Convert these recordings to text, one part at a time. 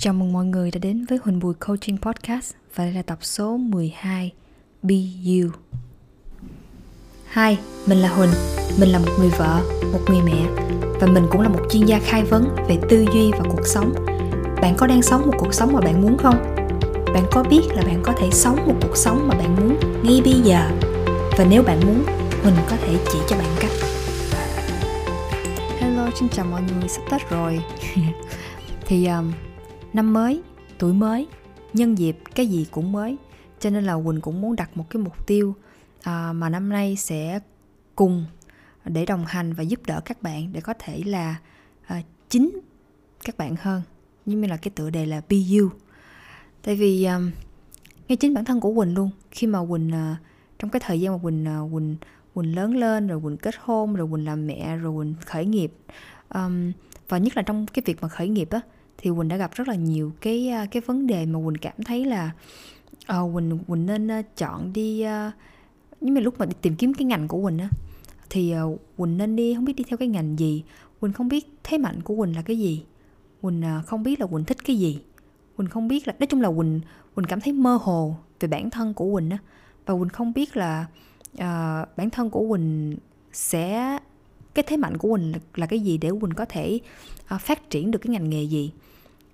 Chào mừng mọi người đã đến với Huỳnh Bùi Coaching Podcast và đây là tập số 12 Be You. Hi, mình là Huỳnh, mình là một người vợ, một người mẹ và mình cũng là một chuyên gia khai vấn về tư duy và cuộc sống. Bạn có đang sống một cuộc sống mà bạn muốn không? Bạn có biết là bạn có thể sống một cuộc sống mà bạn muốn ngay bây giờ? Và nếu bạn muốn, Huỳnh có thể chỉ cho bạn cách. Hello, xin chào mọi người, sắp Tết rồi. thì um, năm mới tuổi mới nhân dịp cái gì cũng mới. Cho nên là quỳnh cũng muốn đặt một cái mục tiêu à, mà năm nay sẽ cùng để đồng hành và giúp đỡ các bạn để có thể là à, chính các bạn hơn. Như là cái tựa đề là be you. Tại vì à, ngay chính bản thân của quỳnh luôn. Khi mà quỳnh à, trong cái thời gian mà quỳnh à, quỳnh quỳnh lớn lên rồi quỳnh kết hôn rồi quỳnh làm mẹ rồi quỳnh khởi nghiệp um, và nhất là trong cái việc mà khởi nghiệp á thì quỳnh đã gặp rất là nhiều cái cái vấn đề mà quỳnh cảm thấy là uh, quỳnh quỳnh nên chọn đi uh, nhưng mà lúc mà đi tìm kiếm cái ngành của quỳnh á thì uh, quỳnh nên đi không biết đi theo cái ngành gì. Quỳnh không biết thế mạnh của quỳnh là cái gì. Quỳnh uh, không biết là quỳnh thích cái gì. Quỳnh không biết là nói chung là quỳnh quỳnh cảm thấy mơ hồ về bản thân của quỳnh á và quỳnh không biết là uh, bản thân của quỳnh sẽ cái thế mạnh của quỳnh là, là cái gì để quỳnh có thể uh, phát triển được cái ngành nghề gì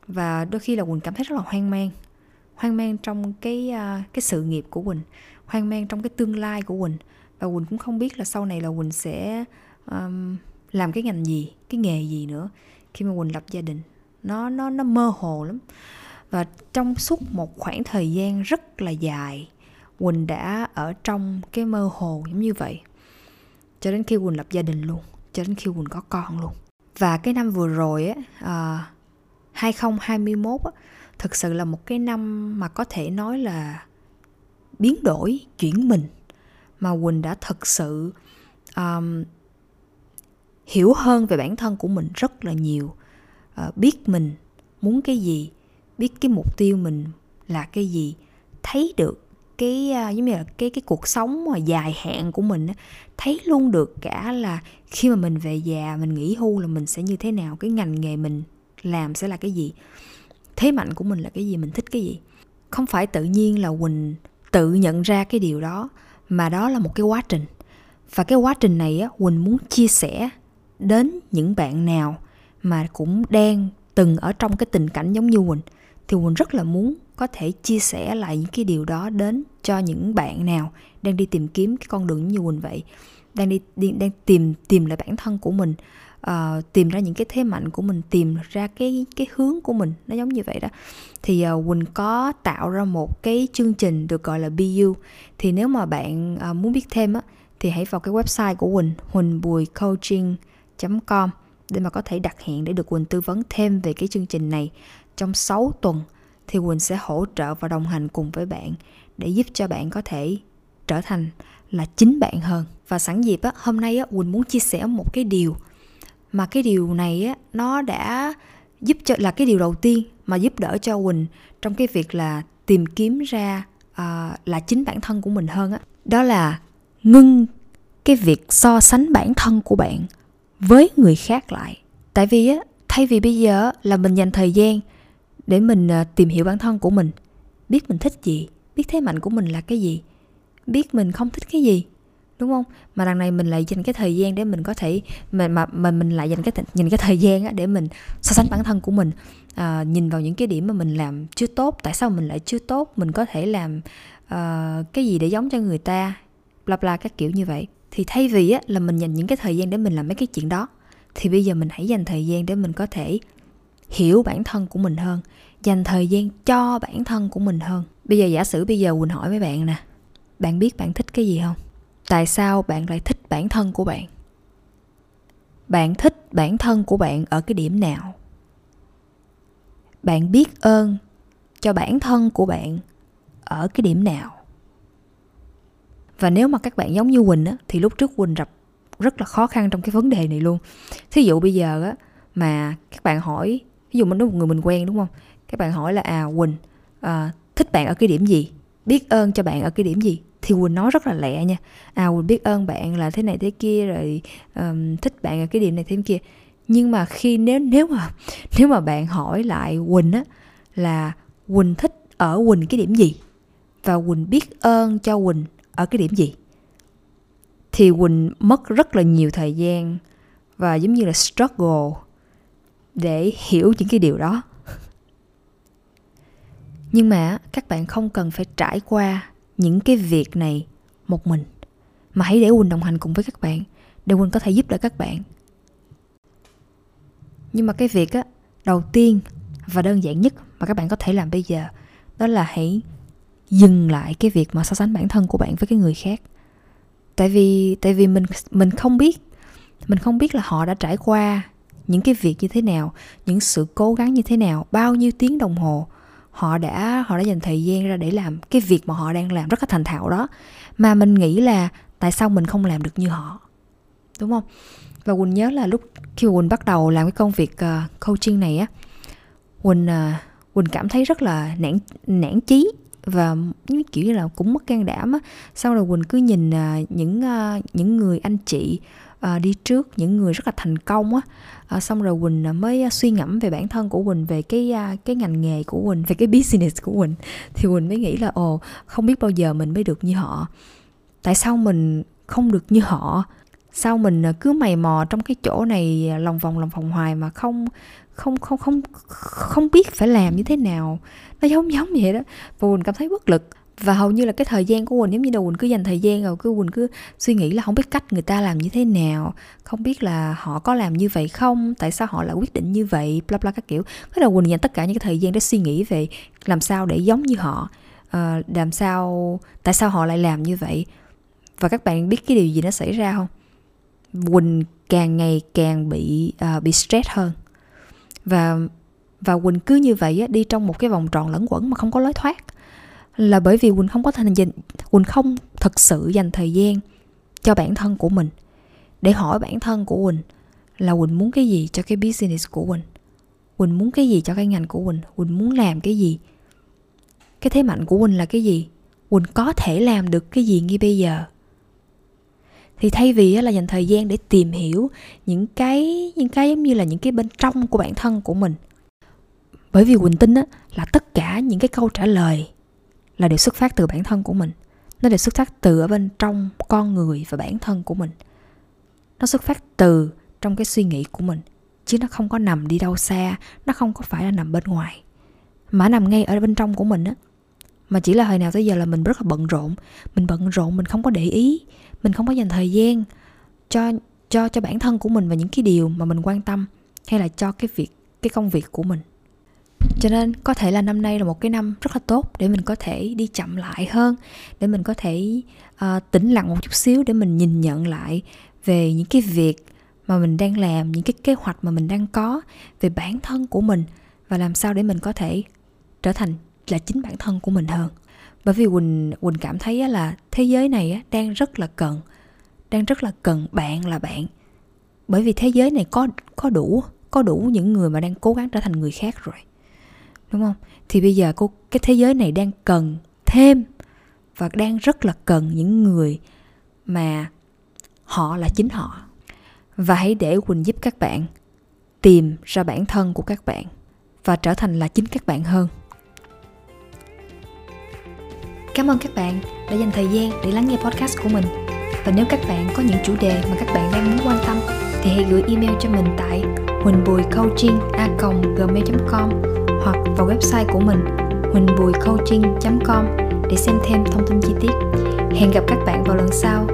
và đôi khi là quỳnh cảm thấy rất là hoang mang. Hoang mang trong cái uh, cái sự nghiệp của quỳnh. Hoang mang trong cái tương lai của quỳnh. Và quỳnh cũng không biết là sau này là quỳnh sẽ um, làm cái ngành gì cái nghề gì nữa khi mà quỳnh lập gia đình. Nó nó nó mơ hồ lắm. Và trong suốt một khoảng thời gian rất là dài quỳnh đã ở trong cái mơ hồ giống như vậy. Cho đến khi quỳnh lập gia đình luôn cho đến khi quỳnh có con luôn. Và cái năm vừa rồi á uh, 2021 thực sự là một cái năm mà có thể nói là biến đổi, chuyển mình mà Quỳnh đã thực sự um, hiểu hơn về bản thân của mình rất là nhiều. Uh, biết mình muốn cái gì biết cái mục tiêu mình là cái gì thấy được cái uh, giống như là cái cái cuộc sống mà dài hạn của mình thấy luôn được cả là khi mà mình về già mình nghỉ hưu là mình sẽ như thế nào cái ngành nghề mình làm sẽ là cái gì? Thế mạnh của mình là cái gì? Mình thích cái gì? Không phải tự nhiên là quỳnh tự nhận ra cái điều đó mà đó là một cái quá trình. Và cái quá trình này á quỳnh muốn chia sẻ đến những bạn nào mà cũng đang từng ở trong cái tình cảnh giống như quỳnh. Thì quỳnh rất là muốn có thể chia sẻ lại những cái điều đó đến cho những bạn nào đang đi tìm kiếm cái con đường như quỳnh vậy đang đi, đi đang tìm tìm lại bản thân của mình uh, tìm ra những cái thế mạnh của mình tìm ra cái cái hướng của mình nó giống như vậy đó thì uh, quỳnh có tạo ra một cái chương trình được gọi là bu thì nếu mà bạn uh, muốn biết thêm á thì hãy vào cái website của quỳnh huỳnh bùi coaching com để mà có thể đặt hẹn để được Quỳnh tư vấn thêm về cái chương trình này. Trong 6 tuần thì Quỳnh sẽ hỗ trợ và đồng hành cùng với bạn để giúp cho bạn có thể trở thành là chính bạn hơn. Và sẵn dịp á, hôm nay á, Quỳnh muốn chia sẻ một cái điều mà cái điều này á nó đã giúp cho là cái điều đầu tiên mà giúp đỡ cho quỳnh trong cái việc là tìm kiếm ra uh, là chính bản thân của mình hơn á. Đó là ngưng cái việc so sánh bản thân của bạn với người khác lại. Tại vì á thay vì bây giờ là mình dành thời gian để mình à, tìm hiểu bản thân của mình biết mình thích gì biết thế mạnh của mình là cái gì biết mình không thích cái gì đúng không? Mà đằng này mình lại dành cái thời gian để mình có thể mà mà, mà mình lại dành cái nhìn cái thời gian á để mình so sánh bản thân của mình. À, nhìn vào những cái điểm mà mình làm chưa tốt tại sao mình lại chưa tốt mình có thể làm uh, cái gì để giống cho người ta bla bla các kiểu như vậy. Thì thay vì á là mình dành những cái thời gian để mình làm mấy cái chuyện đó thì bây giờ mình hãy dành thời gian để mình có thể hiểu bản thân của mình hơn dành thời gian cho bản thân của mình hơn. Bây giờ giả sử bây giờ quỳnh hỏi với bạn nè bạn biết bạn thích cái gì không? Tại sao bạn lại thích bản thân của bạn? Bạn thích bản thân của bạn ở cái điểm nào? Bạn biết ơn cho bản thân của bạn ở cái điểm nào? Và nếu mà các bạn giống như quỳnh á thì lúc trước quỳnh gặp rất là khó khăn trong cái vấn đề này luôn. Thí dụ bây giờ á mà các bạn hỏi ví dụ mình nói một người mình quen đúng không? Các bạn hỏi là à quỳnh à, thích bạn ở cái điểm gì? Biết ơn cho bạn ở cái điểm gì? Thì quỳnh nói rất là lẹ nha. À quỳnh biết ơn bạn là thế này thế kia rồi um, thích bạn ở cái điểm này thêm kia. Nhưng mà khi nếu nếu mà nếu mà bạn hỏi lại quỳnh á là quỳnh thích ở quỳnh cái điểm gì? Và quỳnh biết ơn cho quỳnh ở cái điểm gì? Thì quỳnh mất rất là nhiều thời gian và giống như là struggle để hiểu những cái điều đó. Nhưng mà các bạn không cần phải trải qua những cái việc này một mình. Mà hãy để quỳnh đồng hành cùng với các bạn, để quỳnh có thể giúp đỡ các bạn. Nhưng mà cái việc á, đầu tiên và đơn giản nhất mà các bạn có thể làm bây giờ, đó là hãy dừng lại cái việc mà so sánh bản thân của bạn với cái người khác. Tại vì tại vì mình mình không biết, mình không biết là họ đã trải qua những cái việc như thế nào, những sự cố gắng như thế nào, bao nhiêu tiếng đồng hồ họ đã họ đã dành thời gian ra để làm cái việc mà họ đang làm rất là thành thạo đó. Mà mình nghĩ là tại sao mình không làm được như họ? Đúng không? Và quỳnh nhớ là lúc khi quỳnh bắt đầu làm cái công việc uh, coaching này á quỳnh uh, quỳnh cảm thấy rất là nản nản chí và kiểu như là cũng mất can đảm á. Sau rồi quỳnh cứ nhìn uh, những uh, những người anh chị uh, đi trước những người rất là thành công á. Uh, xong rồi quỳnh ờ, mới suy ngẫm về bản thân của quỳnh về cái uh, cái ngành nghề của quỳnh về cái business của quỳnh. Thì quỳnh mới nghĩ là ồ không biết bao giờ mình mới được như họ. Tại sao mình không được như họ? Sao mình cứ mày mò trong cái chỗ này lòng vòng lòng vòng hoài mà không không không không không biết phải làm như thế nào? Nó giống giống vậy đó. Và quỳnh cảm thấy bất lực và hầu như là cái thời gian của quỳnh giống như là quỳnh cứ dành thời gian rồi cứ quỳnh cứ suy nghĩ là không biết cách người ta làm như thế nào không biết là họ có làm như vậy không tại sao họ lại quyết định như vậy bla bla các kiểu. Thế là quỳnh dành tất cả những cái thời gian để suy nghĩ về làm sao để giống như họ à, làm sao tại sao họ lại làm như vậy. Và các bạn biết cái điều gì nó xảy ra không? Quỳnh càng ngày càng bị uh, bị stress hơn. Và và quỳnh cứ như vậy á, đi trong một cái vòng tròn lẫn quẩn mà không có lối thoát là bởi vì quỳnh không có thành dành quỳnh không thực sự dành thời gian cho bản thân của mình. Để hỏi bản thân của quỳnh là quỳnh muốn cái gì cho cái business của quỳnh? Quỳnh muốn cái gì cho cái ngành của quỳnh? Quỳnh muốn làm cái gì? Cái thế mạnh của quỳnh là cái gì? Quỳnh có thể làm được cái gì ngay bây giờ? Thì thay vì là dành thời gian để tìm hiểu những cái những cái giống như là những cái bên trong của bản thân của mình. Bởi vì quỳnh tin á, là tất cả những cái câu trả lời là đều xuất phát từ bản thân của mình. Nó đều xuất phát từ ở bên trong con người và bản thân của mình. Nó xuất phát từ trong cái suy nghĩ của mình, chứ nó không có nằm đi đâu xa, nó không có phải là nằm bên ngoài. Mà nằm ngay ở bên trong của mình á, mà chỉ là hồi nào tới giờ là mình rất là bận rộn. Mình bận rộn, mình không có để ý, mình không có dành thời gian cho cho cho bản thân của mình và những cái điều mà mình quan tâm, hay là cho cái việc, cái công việc của mình cho nên có thể là năm nay là một cái năm rất là tốt để mình có thể đi chậm lại hơn để mình có thể uh, tĩnh lặng một chút xíu để mình nhìn nhận lại về những cái việc mà mình đang làm những cái kế hoạch mà mình đang có về bản thân của mình và làm sao để mình có thể trở thành là chính bản thân của mình hơn. Bởi vì quỳnh quỳnh cảm thấy là thế giới này đang rất là cần đang rất là cần bạn là bạn. Bởi vì thế giới này có có đủ có đủ những người mà đang cố gắng trở thành người khác rồi đúng không? Thì bây giờ cô, cái thế giới này đang cần thêm và đang rất là cần những người mà họ là chính họ. Và hãy để quỳnh giúp các bạn tìm ra bản thân của các bạn và trở thành là chính các bạn hơn. Cảm ơn các bạn đã dành thời gian để lắng nghe podcast của mình. Và nếu các bạn có những chủ đề mà các bạn đang muốn quan tâm thì hãy gửi email cho mình tại huỳnhbùicoaching.gmail.com hoặc vào website của mình huỳnhbùicoaching.com để xem thêm thông tin chi tiết. Hẹn gặp các bạn vào lần sau